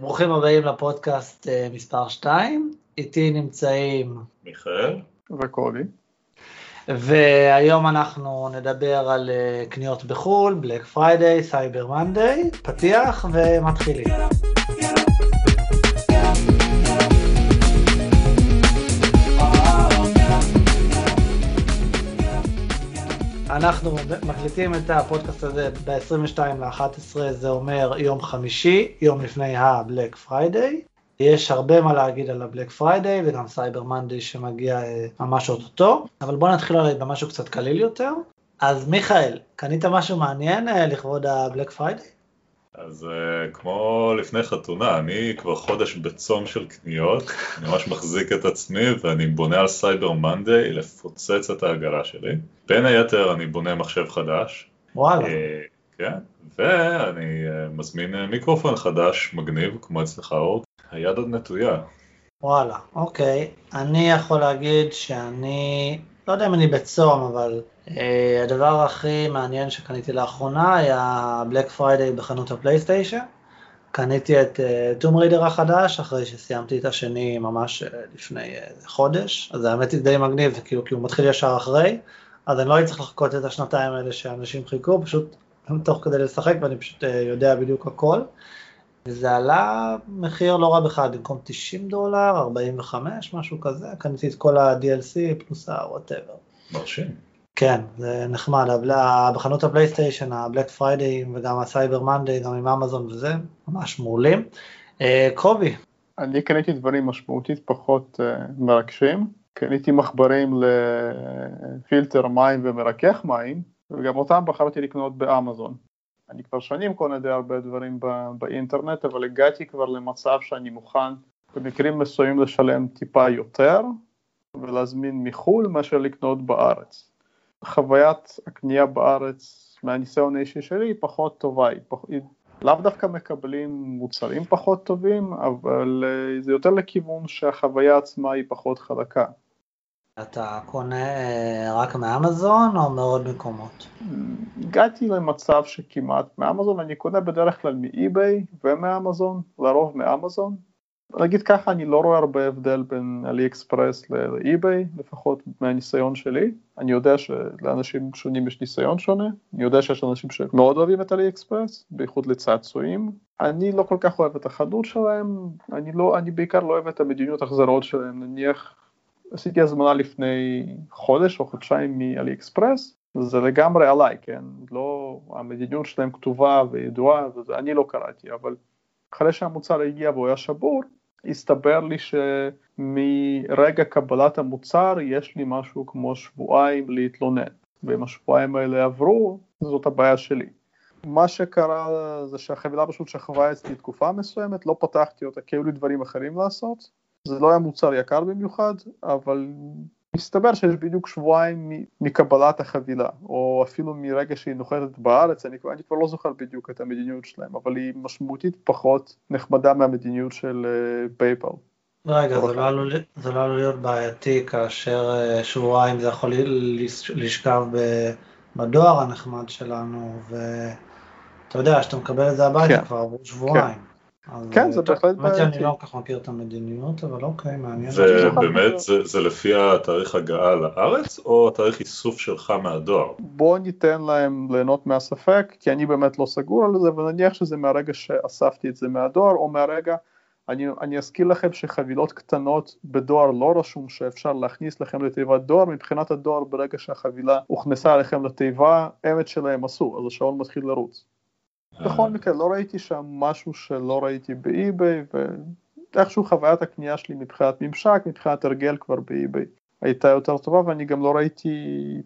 ברוכים הבאים לפודקאסט אה, מספר 2, איתי נמצאים מיכאל וקובי. והיום אנחנו נדבר על אה, קניות בחו"ל, Black Friday, Cyber Monday, פתיח ומתחילים. אנחנו מקליטים את הפודקאסט הזה ב-22 ל-11, זה אומר יום חמישי, יום לפני ה-Black Friday. יש הרבה מה להגיד על ה-Black Friday וגם Cyber Monday שמגיע אה, ממש אוטוטו, אבל בואו נתחיל אולי במשהו קצת קליל יותר. אז מיכאל, קנית משהו מעניין אה, לכבוד ה-Black Friday? אז אה, כמו לפני חתונה, אני כבר חודש בצום של קניות, אני ממש מחזיק את עצמי ואני בונה על Cyber Monday לפוצץ את העגלה שלי. בין היתר אני בונה מחשב חדש. וואלה. אה, כן, ואני אה, מזמין מיקרופון חדש, מגניב, כמו אצלך אורק, היד עוד נטויה. וואלה, אוקיי. אני יכול להגיד שאני, לא יודע אם אני בצום, אבל הדבר הכי מעניין שקניתי לאחרונה היה Black Friday בחנות הפלייסטיישן. קניתי את Tomb אה, Raider החדש אחרי שסיימתי את השני ממש אה, לפני uh, חודש, אז האמת היא די מגניב, כאילו כי הוא מתחיל ישר אחרי, אז אני לא הייתי צריך לחכות את השנתיים האלה שאנשים חיכו, פשוט תוך כדי לשחק ואני פשוט אה, יודע בדיוק הכל. וזה עלה מחיר לא רע בכלל, במקום 90 דולר, 45, משהו כזה, קניתי את כל ה-DLC פלוס ה whatever. מרשים. כן, זה נחמד, בחנות ה PlayStation, ה Black Friday וגם ה Cyber Monday, גם עם אמזון וזה, ממש מעולים. אה, קובי. אני קניתי דברים משמעותית פחות אה, מרגשים, קניתי מחברים לפילטר מים ומרכך מים, וגם אותם בחרתי לקנות באמזון. אני כבר שנים קונה די הרבה דברים באינטרנט, אבל הגעתי כבר למצב שאני מוכן במקרים מסוימים לשלם טיפה יותר ולהזמין מחו"ל מאשר לקנות בארץ. חוויית הקנייה בארץ מהניסיון האישי שלי היא פחות טובה, היא, פח, היא לאו דווקא מקבלים מוצרים פחות טובים, אבל uh, זה יותר לכיוון שהחוויה עצמה היא פחות חלקה. אתה קונה uh, רק מאמזון או מעוד מקומות? הגעתי למצב שכמעט מאמזון, אני קונה בדרך כלל מאי-ביי ומאמזון, לרוב מאמזון, נגיד ככה, אני לא רואה הרבה הבדל בין עלי אקספרס לאי-ביי, לפחות מהניסיון שלי. אני יודע שלאנשים שונים יש ניסיון שונה, אני יודע שיש אנשים שמאוד אוהבים את עלי אקספרס, בייחוד לצעצועים. אני לא כל כך אוהב את החדות שלהם, אני, לא, אני בעיקר לא אוהב את המדיניות החזרות שלהם, נניח עשיתי הזמנה לפני חודש או חודשיים מעלי אקספרס, זה לגמרי עליי, כן? לא, המדיניות שלהם כתובה וידועה, ואני לא קראתי, אבל אחרי שהמוצר הגיע והוא היה שבור, הסתבר לי שמרגע קבלת המוצר יש לי משהו כמו שבועיים להתלונן, ואם השבועיים האלה עברו, זאת הבעיה שלי. מה שקרה זה שהחבילה פשוט שכבה אצלי תקופה מסוימת, לא פתחתי אותה כי היו לי דברים אחרים לעשות. זה לא היה מוצר יקר במיוחד, אבל מסתבר שיש בדיוק שבועיים מקבלת החבילה, או אפילו מרגע שהיא נוחתת בארץ, אני, אני כבר לא זוכר בדיוק את המדיניות שלהם, אבל היא משמעותית פחות נחמדה מהמדיניות של פייפל. Uh, רגע, זה לא, עלול, זה לא עלול להיות בעייתי כאשר uh, שבועיים זה יכול לשכב בדואר הנחמד שלנו, ואתה יודע, שאתה מקבל את זה הביתה כן. כבר שבועיים. כן. כן, זה בהחלט בעייתי. אני לא כל כך מכיר את המדיניות, אבל אוקיי, מעניין. ובאמת זה, זה לפי התאריך הגעה לארץ, או התאריך איסוף שלך מהדואר? בוא ניתן להם ליהנות מהספק, כי אני באמת לא סגור על זה, ונניח שזה מהרגע שאספתי את זה מהדואר, או מהרגע, אני, אני אזכיר לכם שחבילות קטנות בדואר לא רשום שאפשר להכניס לכם לתיבת דואר, מבחינת הדואר ברגע שהחבילה הוכנסה לכם לתיבה, אמת שלהם עשו, אז השעון מתחיל לרוץ. בכל מקרה לא ראיתי שם משהו שלא ראיתי ב eBay ואיכשהו חוויית הקנייה שלי מבחינת ממשק, מבחינת הרגל כבר ב eBay הייתה יותר טובה ואני גם לא ראיתי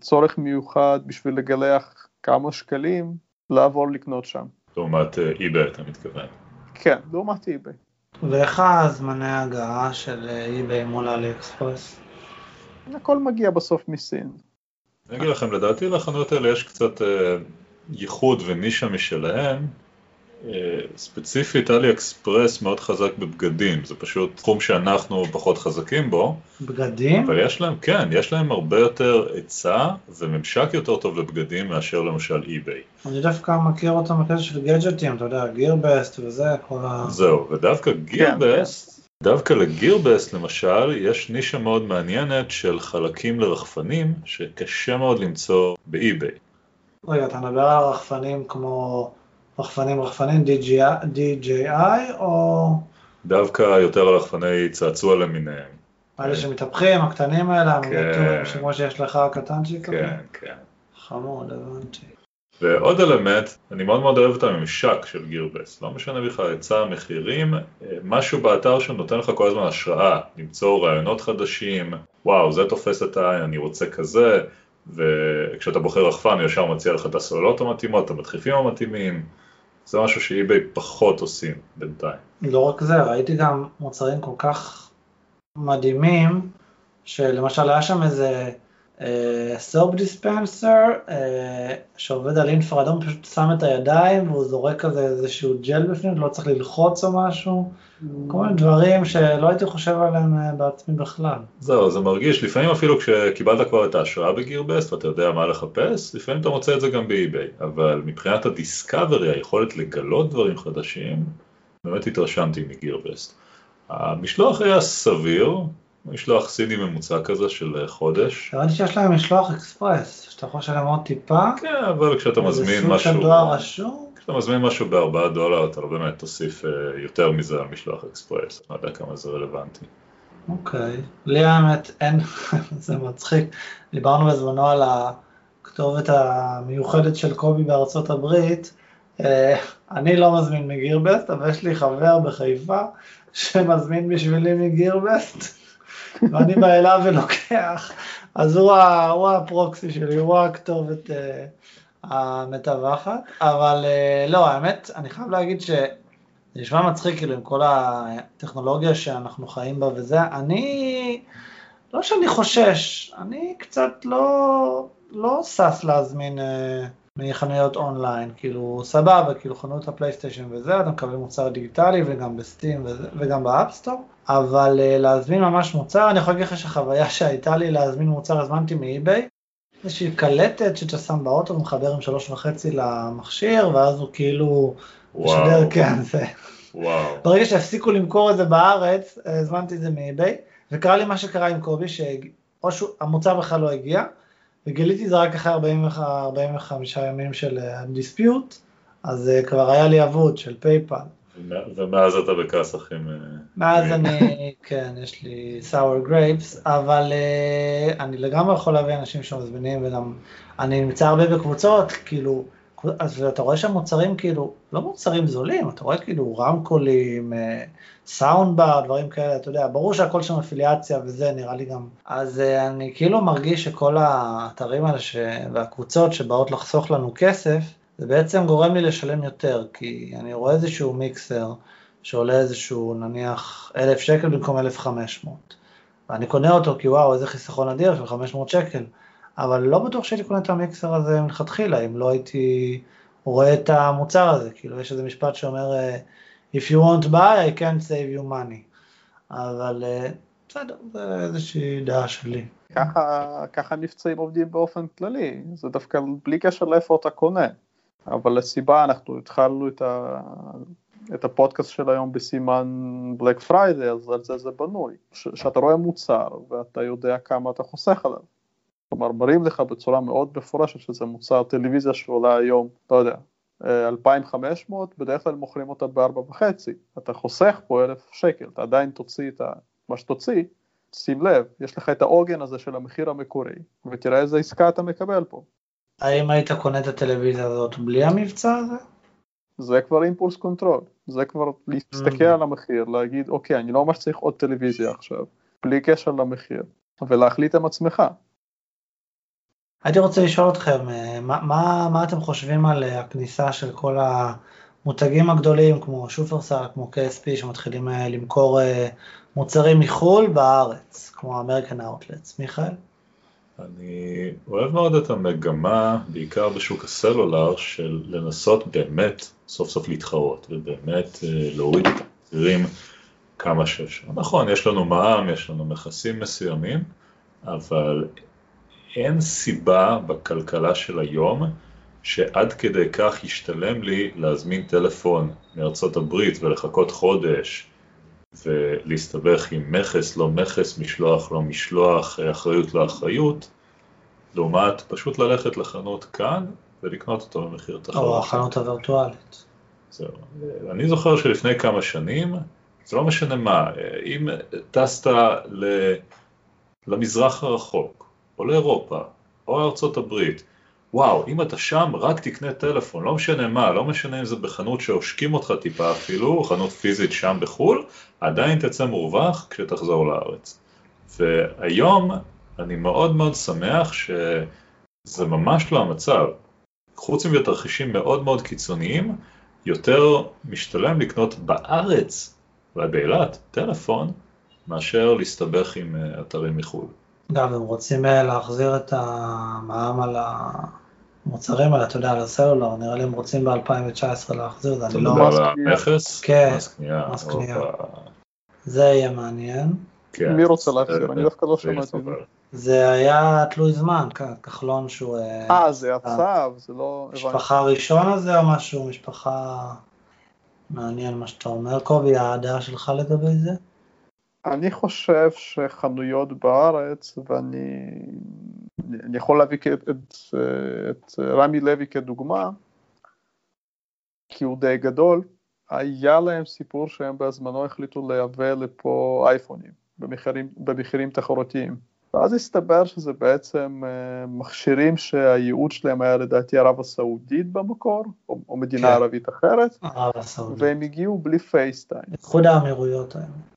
צורך מיוחד בשביל לגלח כמה שקלים לעבור לקנות שם. לעומת אה, eBay אתה מתכוון. כן, לעומת eBay. ואיך הזמני ההגעה של אה, eBay מול AliExpress? הכל מגיע בסוף מסין. אני אגיד לכם, לדעתי לחנויות האלה יש קצת אה, ייחוד ונישה משלהם, אה, ספציפית AliExpress מאוד חזק בבגדים, זה פשוט תחום שאנחנו פחות חזקים בו. בגדים? אבל יש להם, כן, יש להם הרבה יותר היצע וממשק יותר טוב לבגדים מאשר למשל eBay. אני דווקא מכיר אותם בקטע של גדג'טים, אתה יודע, Gearbest וזה, כל ה... זהו, ודווקא Gearbest, כן. דווקא ל Gearbest למשל, יש נישה מאוד מעניינת של חלקים לרחפנים שקשה מאוד למצוא ב eBay. רגע, אתה מדבר על רחפנים כמו רחפנים רחפנים DJI, DJI או... דווקא יותר רחפני צעצוע למיניהם. האלה שמתהפכים, הקטנים האלה, כן. כמו שיש לך הקטנצ'יק? כן, כן. חמוד, הבנתי. ועוד אלמנט, אני מאוד מאוד אוהב את הממשק של גירבס, לא משנה בכלל היצע המחירים, משהו באתר שנותן לך כל הזמן השראה, למצוא רעיונות חדשים, וואו זה תופס את העין, אני רוצה כזה, וכשאתה בוחר רחפן הוא ישר מציע לך את הסוללות המתאימות, את המדחיפים המתאימים, זה משהו שאיביי פחות עושים בינתיים. לא רק זה, ראיתי גם מוצרים כל כך מדהימים, שלמשל היה שם איזה סופ דיספנסר שעובד על אינפרד, הוא פשוט שם את הידיים והוא זורק כזה איזשהו ג'ל בפנים, לא צריך ללחוץ או משהו, כל מיני דברים שלא הייתי חושב עליהם אה, בעצמי בכלל. זהו, זה מרגיש, לפעמים אפילו כשקיבלת כבר את ההשראה ב Gearbest ואתה יודע מה לחפש, לפעמים אתה מוצא את זה גם ב eBay, אבל מבחינת ה discovery, היכולת לגלות דברים חדשים, באמת התרשמתי מ Gearbest. המשלוח היה סביר, משלוח סיני ממוצע כזה של חודש. הבנתי שיש להם משלוח אקספרס, שאתה יכול לשלם עוד טיפה. כן, אבל כשאתה מזמין משהו... איזה סוג של דואר רשום. כשאתה מזמין משהו בארבעה דולר, אתה לא באמת תוסיף אה, יותר מזה על משלוח אקספרס, אני לא יודע כמה זה רלוונטי. אוקיי, לי האמת אין, זה מצחיק, דיברנו בזמנו על הכתובת המיוחדת של קובי בארצות הברית, אה, אני לא מזמין מגירבסט, אבל יש לי חבר בחיפה שמזמין בשבילי מגירבסט. ואני בא אליו ולוקח, אז הוא, הוא הפרוקסי שלי, הוא הכתובת uh, המתווכת, אבל אה, לא, האמת, אני חייב להגיד שזה נשמע מצחיק, כאילו, עם כל הטכנולוגיה שאנחנו חיים בה וזה, אני, לא שאני חושש, אני קצת לא, לא שש להזמין... אה, מחנויות אונליין, כאילו סבבה, כאילו חנות ה PlayStation וזה, אתה מקבל מוצר דיגיטלי וגם ב Steam וזה, וגם ב App Store, אבל אה, להזמין ממש מוצר, אני יכול להגיד לך שהחוויה שהייתה לי להזמין מוצר, הזמנתי מ eBay, איזושהי קלטת שאתה שם באוטו ומחבר עם שלוש וחצי למכשיר, ואז הוא כאילו משדר, כן, זה. וואו. ברגע שהפסיקו למכור את זה בארץ, הזמנתי את זה מ eBay, וקרה לי מה שקרה עם קובי, שהמוצר בכלל לא הגיע, וגיליתי זה רק אחרי 45 ימים של dispute, אז אה, כבר היה לי אבוד של PayPal. ומאז אתה בכסחים. אה, מאז אני, כן, יש לי sour grapes, אבל אה, אני לגמרי יכול להביא אנשים שמזמינים וגם אני נמצא הרבה בקבוצות, כאילו, אז אתה רואה שהמוצרים כאילו, לא מוצרים זולים, אתה רואה כאילו רמקולים, סאונד בר, דברים כאלה, אתה יודע, ברור שהכל שם אפיליאציה וזה נראה לי גם, אז uh, אני כאילו מרגיש שכל האתרים האלה ש... והקבוצות שבאות לחסוך לנו כסף, זה בעצם גורם לי לשלם יותר, כי אני רואה איזשהו מיקסר שעולה איזשהו נניח אלף שקל במקום אלף חמש מאות, ואני קונה אותו כי וואו איזה חיסכון אדיר של חמש מאות שקל, אבל לא בטוח שהייתי קונה את המיקסר הזה מלכתחילה, אם לא הייתי רואה את המוצר הזה, כאילו יש איזה משפט שאומר, אה, If you won't buy, I can't save you money. אבל אה, בסדר, זה איזושהי דעה שלי. ככה, ככה מבצעים עובדים באופן כללי, זה דווקא בלי קשר לאיפה אתה קונה. אבל לסיבה, אנחנו התחלנו את, ה, את הפודקאסט של היום בסימן בלק פריידי, אז על זה זה בנוי. שאתה רואה מוצר ואתה יודע כמה אתה חוסך עליו. כלומר, מראים לך בצורה מאוד מפורשת שזה מוצר טלוויזיה שעולה היום, לא יודע, 2,500, בדרך כלל מוכרים אותה ב-4.5, אתה חוסך פה 1,000 שקל, אתה עדיין תוציא את מה שתוציא, שים לב, יש לך את העוגן הזה של המחיר המקורי, ותראה איזה עסקה אתה מקבל פה. האם היית קונה את הטלוויזיה הזאת בלי המבצע הזה? זה כבר impulse control, זה כבר להסתכל ממ. על המחיר, להגיד אוקיי, אני לא ממש צריך עוד טלוויזיה עכשיו, בלי קשר למחיר, ולהחליט עם עצמך, הייתי רוצה לשאול אתכם, אה, מה, מה, מה אתם חושבים על אה, הכניסה של כל המותגים הגדולים כמו שופרסל, כמו KSP, שמתחילים אה, למכור מוצרים מחו"ל בארץ, כמו American Outlets, מיכאל? אני אוהב מאוד את המגמה, בעיקר בשוק הסלולר, של לנסות באמת סוף סוף להתחרות, ובאמת להוריד את המחירים כמה שאפשר. נכון, יש לנו מע"מ, יש לנו מכסים מסוימים, אבל אין סיבה בכלכלה של היום שעד כדי כך ישתלם לי להזמין טלפון מארצות הברית ולחכות חודש ולהסתבך עם מכס, לא מכס, משלוח, לא משלוח, אחריות, לא אחריות, לעומת פשוט ללכת לחנות כאן ולקנות אותו במחיר תחרות. או החנות הווירטואלית. זהו. אני זוכר שלפני כמה שנים, זה לא משנה מה, אם טסת למזרח הרחוק, או לאירופה, או לארצות הברית, וואו, אם אתה שם, רק תקנה טלפון, לא משנה מה, לא משנה אם זה בחנות שעושקים אותך טיפה אפילו, חנות פיזית שם בחו"ל, עדיין תצא מורווח כשתחזור לארץ. והיום אני מאוד מאוד שמח שזה ממש לא המצב. חוץ מבתרחישים מאוד מאוד קיצוניים, יותר משתלם לקנות בארץ, אולי באילת, טלפון, מאשר להסתבך עם אה, אתרים מחו"ל. גם הם רוצים אה, להחזיר את המע"מ על המוצרים האלה, אתה יודע, על הסלולר, נראה לי הם רוצים ב-2019 להחזיר את זה, אני לא... אתה מדבר על המכס? כן, מס קנייה. זה יהיה מעניין. כן. מי רוצה להחזיר? אני דווקא לא שמעתי. זה היה תלוי זמן, כחלון שהוא... אה, אה זה הצו, זה לא... משפחה ראשון הזה או משהו, משפחה... מעניין מה שאתה אומר. קובי, הדעה שלך לגבי זה? אני חושב שחנויות בארץ, ואני אני יכול להביא את, את, את רמי לוי כדוגמה, כי הוא די גדול, היה להם סיפור שהם בזמנו החליטו לייבא לפה אייפונים במחירים, במחירים תחרותיים. ואז הסתבר שזה בעצם uh, מכשירים שהייעוד שלהם היה לדעתי ערב הסעודית במקור, או, או מדינה כן. ערבית אחרת. והם הגיעו בלי פייסטיים. איחוד האמירויות האמת.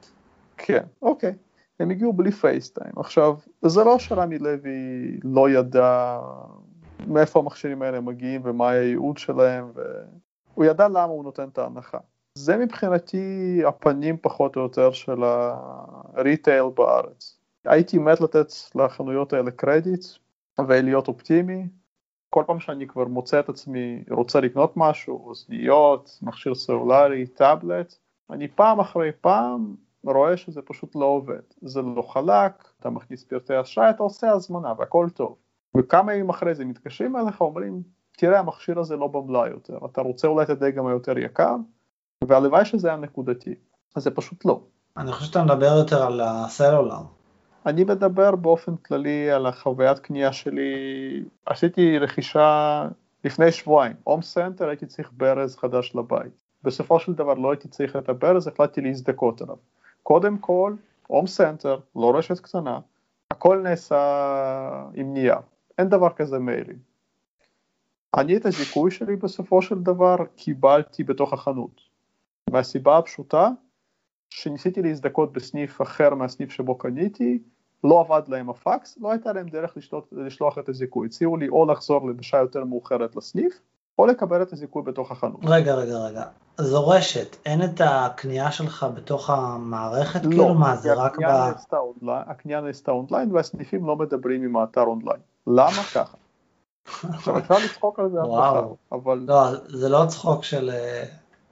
כן, אוקיי. הם הגיעו בלי פייסטיים. עכשיו, זה לא שרמי לוי לא ידע מאיפה המכשירים האלה מגיעים ומה הייעוד שלהם, והוא ידע למה הוא נותן את ההנחה. זה מבחינתי הפנים פחות או יותר של הריטייל בארץ. הייתי מת לתת לחנויות האלה קרדיט ולהיות אופטימי. כל פעם שאני כבר מוצא את עצמי רוצה לקנות משהו, אוזניות, מכשיר סלולרי, טאבלט, אני פעם אחרי פעם רואה שזה פשוט לא עובד. זה לא חלק, אתה מכניס פרטי אשראי, אתה עושה הזמנה והכל טוב. וכמה ימים אחרי זה מתקשרים אליך, אומרים, תראה המכשיר הזה לא במלאי יותר, אתה רוצה אולי את הדגם היותר יקר, והלוואי שזה היה נקודתי, אז זה פשוט לא. אני חושב שאתה מדבר יותר על הסלולר. אני מדבר באופן כללי על החוויית קנייה שלי, עשיתי רכישה לפני שבועיים, הום סנטר הייתי צריך ברז חדש לבית. בסופו של דבר לא הייתי צריך את הברז, החלטתי להזדכות עליו. קודם כל, הום סנטר, לא רשת קטנה, הכל נעשה עם נייר, אין דבר כזה מיילים. אני את הזיכוי שלי בסופו של דבר קיבלתי בתוך החנות, מהסיבה הפשוטה שניסיתי להזדכות בסניף אחר מהסניף שבו קניתי, לא עבד להם הפקס, לא הייתה להם דרך לשלוח, לשלוח את הזיכוי, הציעו לי או לחזור לשעה יותר מאוחרת לסניף, או לקבל את הזיכוי בתוך החנות. רגע, רגע, רגע. זו רשת, אין את הקנייה שלך בתוך המערכת? לא, כאילו מה, זה רק ב... אונליין, הקנייה נעשתה אונליין והסניפים לא מדברים עם האתר אונליין. למה ככה? עכשיו אפשר לצחוק על זה וואו. אבל... לא, זה לא צחוק של... אה,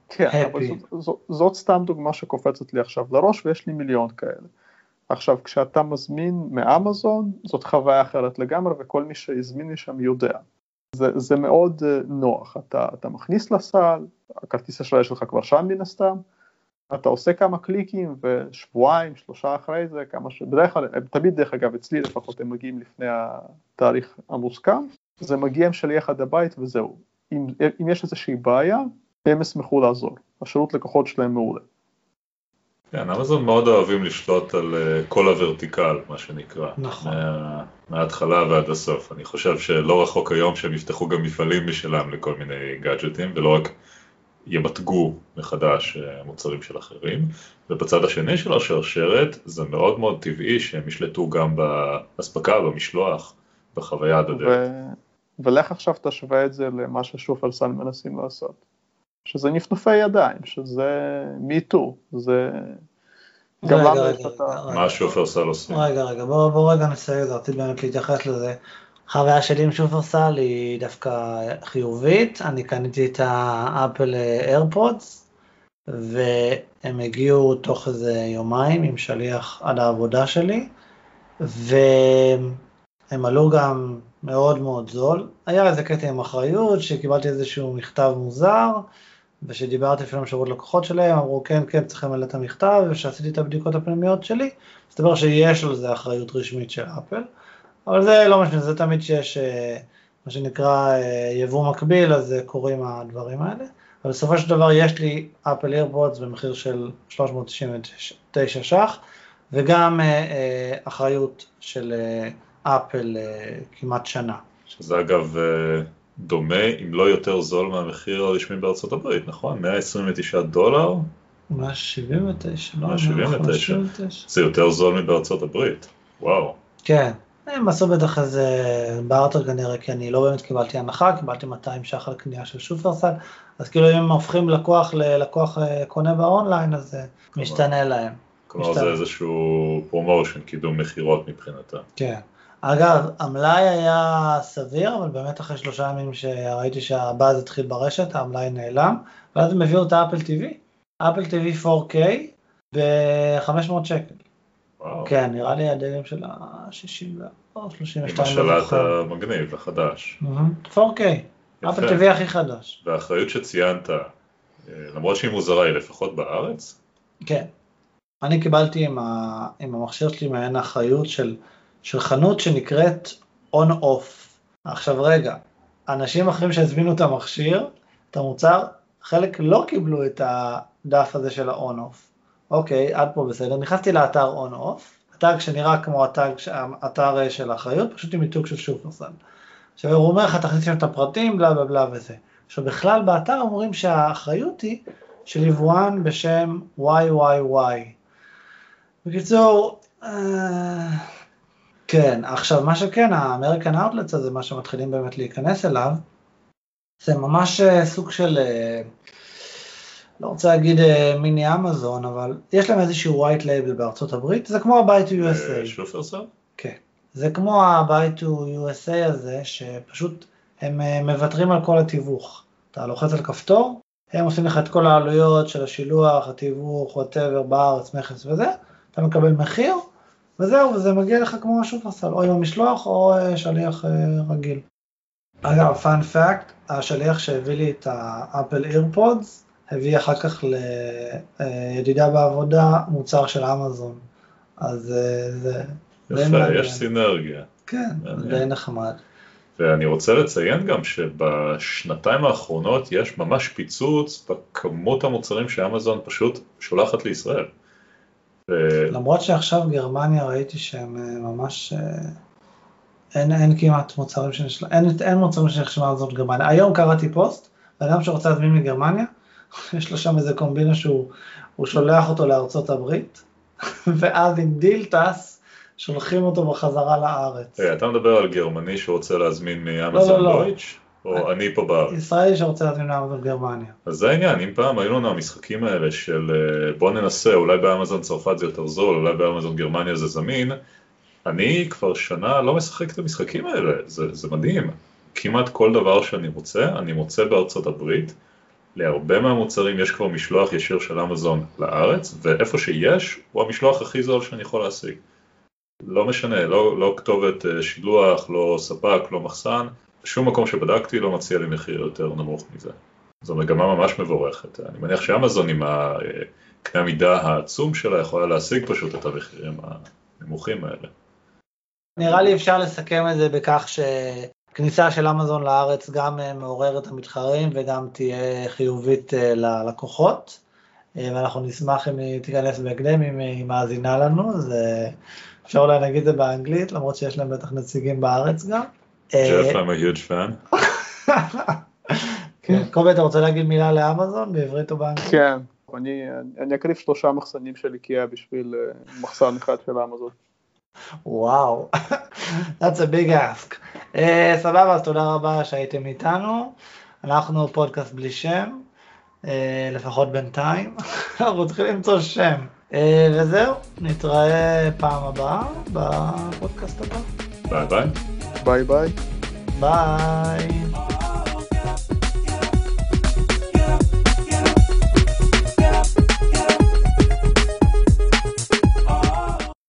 כן, happy. אבל זאת, זאת, זאת סתם דוגמה שקופצת לי עכשיו לראש ויש לי מיליון כאלה. עכשיו כשאתה מזמין מאמזון זאת חוויה אחרת לגמרי וכל מי שהזמין משם יודע. זה, זה מאוד אה, נוח, אתה, אתה מכניס לסל, הכרטיס אשראי שלך כבר שם מן הסתם, אתה עושה כמה קליקים ושבועיים, שלושה אחרי זה, כמה ש... בדרך כלל, תמיד דרך אגב, אצלי לפחות הם מגיעים לפני התאריך המוסכם, זה מגיע עם שליח עד הבית וזהו. אם, אם יש איזושהי בעיה, הם ישמחו לעזור, השירות לקוחות שלהם מעולה. כן, אמזון מאוד אוהבים לשלוט על אה, כל הוורטיקל, מה שנקרא. נכון. מה, מההתחלה ועד הסוף. אני חושב שלא רחוק היום שהם יפתחו גם מפעלים משלם לכל מיני גאדג'טים, ולא רק ימתגו מחדש אה, מוצרים של אחרים. ובצד השני של השרשרת, זה מאוד מאוד טבעי שהם ישלטו גם באספקה, במשלוח, בחוויה הדדית. ו... ולך עכשיו תשווה את זה למה ששופרסל מנסים לעשות. שזה נפנופי ידיים, שזה מיטו, זה גם רגע, לנו רגע, יש את רגע, ה... רגע. מה שופרסל עושים? רגע, רגע, בוא רגע נסייג את זה, רציתי באמת להתייחס לזה. החוויה שלי עם שופרסל היא דווקא חיובית, אני קניתי את האפל איירפודס, והם הגיעו תוך איזה יומיים עם שליח עד העבודה שלי, והם עלו גם מאוד מאוד זול. היה איזה קטע עם אחריות, שקיבלתי איזשהו מכתב מוזר, ושדיברתי אפילו עם שירות לקוחות שלהם, אמרו כן, כן, צריך למלא את המכתב, וכשעשיתי את הבדיקות הפנימיות שלי, מסתבר שיש על זה אחריות רשמית של אפל, אבל זה לא משנה, זה תמיד שיש אה, מה שנקרא אה, יבוא מקביל, אז אה, קורים הדברים האלה, אבל בסופו של דבר יש לי אפל איירפודס במחיר של 399 ש"ח, וגם אחריות של אפל כמעט שנה. שזה אגב דומה, אם לא יותר זול מהמחיר הרשמי בארצות הברית, נכון? 129 דולר, 179, לא? 179. 179. זה יותר זול מבארצות הברית. וואו. כן, הם עשו בטח איזה בארטר כנראה, כי אני לא באמת קיבלתי הנחה, קיבלתי 200 ש"ח על קנייה של שופרסל, אז כאילו אם הם הופכים לקוח ללקוח אה, קונה באונליין, אז זה משתנה להם. כלומר משתנה. זה איזשהו promotion, קידום מכירות מבחינתה. כן. אגב, המלאי היה סביר, אבל באמת אחרי שלושה ימים שראיתי שהבאז התחיל ברשת, המלאי נעלם, ואז הם הביאו את האפל TV, אפל TV 4K ב-500 שקל. וואו. כן, נראה לי הדגם של ה-60 או 32. עם לא השלט. המגניב, החדש. מהמם. 4K, יפה. אפל TV הכי חדש. והאחריות שציינת, אה, למרות שהיא מוזרה, היא לפחות בארץ? כן. אני קיבלתי עם, ה... עם המכשיר שלי מעין האחריות של, של חנות שנקראת On-Off. עכשיו רגע, אנשים אחרים שהזמינו את המכשיר, את המוצר, חלק לא קיבלו את הדף הזה של ה-On-Off. אוקיי, עד פה בסדר. נכנסתי לאתר On-Off, הטאג שנראה כמו הטאג, ש- האתר של האחריות, פשוט עם מיתוג של שופרסל. עכשיו הוא אומר לך, תכניס שם את הפרטים, בלה בלה בלה וזה. עכשיו בכלל באתר אומרים שהאחריות היא של יבואן בשם YYY. בקיצור, אה, כן, עכשיו מה שכן, האמריקן אאוטלטס הזה, מה שמתחילים באמת להיכנס אליו, זה ממש אה, סוג של, אה, לא רוצה להגיד אה, מיני אמזון, אבל יש להם איזשהו white label בארצות הברית, זה כמו ה-Buy to USA. שופרסל? כן. זה כמו ה-Buy to USA הזה, שפשוט הם מוותרים על כל התיווך. אתה לוחץ על כפתור, הם עושים לך את כל העלויות של השילוח, התיווך, whatever, בארץ, מכס וזה, אתה מקבל מחיר, וזהו, וזה מגיע לך כמו השופרסל, או עם המשלוח או אה, שליח אה, רגיל. אגב, fun fact, השליח שהביא לי את ה Apple AirPods, הביא אחר כך לידידה בעבודה מוצר של אמזון. אז אה, זה יפה. יש סינרגיה. כן. זה די נחמד. ואני רוצה לציין גם שבשנתיים האחרונות יש ממש פיצוץ בכמות המוצרים שאמזון פשוט שולחת לישראל. למרות שעכשיו גרמניה ראיתי שהם אה, ממש... אה, אין, אין כמעט מוצרים שנשלח... אין, אין מוצרים שנשלחים מאמזון גרמניה. היום קראתי פוסט, אדם שרוצה להזמין מגרמניה, יש לו שם איזה קומבינה שהוא הוא שולח אותו לארצות הברית, ואז עם דיל טס שולחים אותו בחזרה לארץ. היי, אתה מדבר על גרמני שרוצה להזמין לא, מאמזון לא. דויטש? או אני פה בארץ? ישראלי שרוצה להזמין מאמזון גרמניה. אז זה העניין, אם פעם היו לנו המשחקים האלה של אה, בוא ננסה, אולי באמזון צרפת זה יותר זול, אולי באמזון גרמניה זה זמין, אני כבר שנה לא משחק את המשחקים האלה, זה, זה מדהים. כמעט כל דבר שאני רוצה, אני מוצא בארצות הברית. להרבה מהמוצרים יש כבר משלוח ישיר של אמזון לארץ, ואיפה שיש, הוא המשלוח הכי זול שאני יכול להשיג. לא משנה, לא, לא כתובת אה, שילוח, לא ספק, לא מחסן, בשום מקום שבדקתי לא מציע לי מחיר יותר נמוך מזה. זו מגמה ממש מבורכת. אני מניח שאמזון עם הקנה המידה העצום שלה יכולה להשיג פשוט את המחירים הנמוכים האלה. נראה לי אפשר לסכם את זה בכך שכניסה של אמזון לארץ גם אה, מעוררת המתחרים וגם תהיה חיובית אה, ללקוחות. אה, ואנחנו נשמח אם היא תיכנס בהקדם, אם היא מאזינה לנו, אז אה, אפשר אולי להגיד את זה באנגלית, למרות שיש להם בטח נציגים בארץ גם. ג'ף, I'm a huge fan. כן, קובי, אתה רוצה להגיד מילה לאמזון בעברית או באנגלית? כן, אני, אני אקריב שלושה מחסנים של איקאה בשביל אה, מחסן אחד של אמזון. וואו, that's a big ask. Uh, סבבה, אז תודה רבה שהייתם איתנו. אנחנו פודקאסט בלי שם, uh, לפחות בינתיים. אנחנו צריכים למצוא שם. Uh, וזהו, נתראה פעם הבאה בפודקאסט הבא. ביי ביי. ביי ביי. ביי.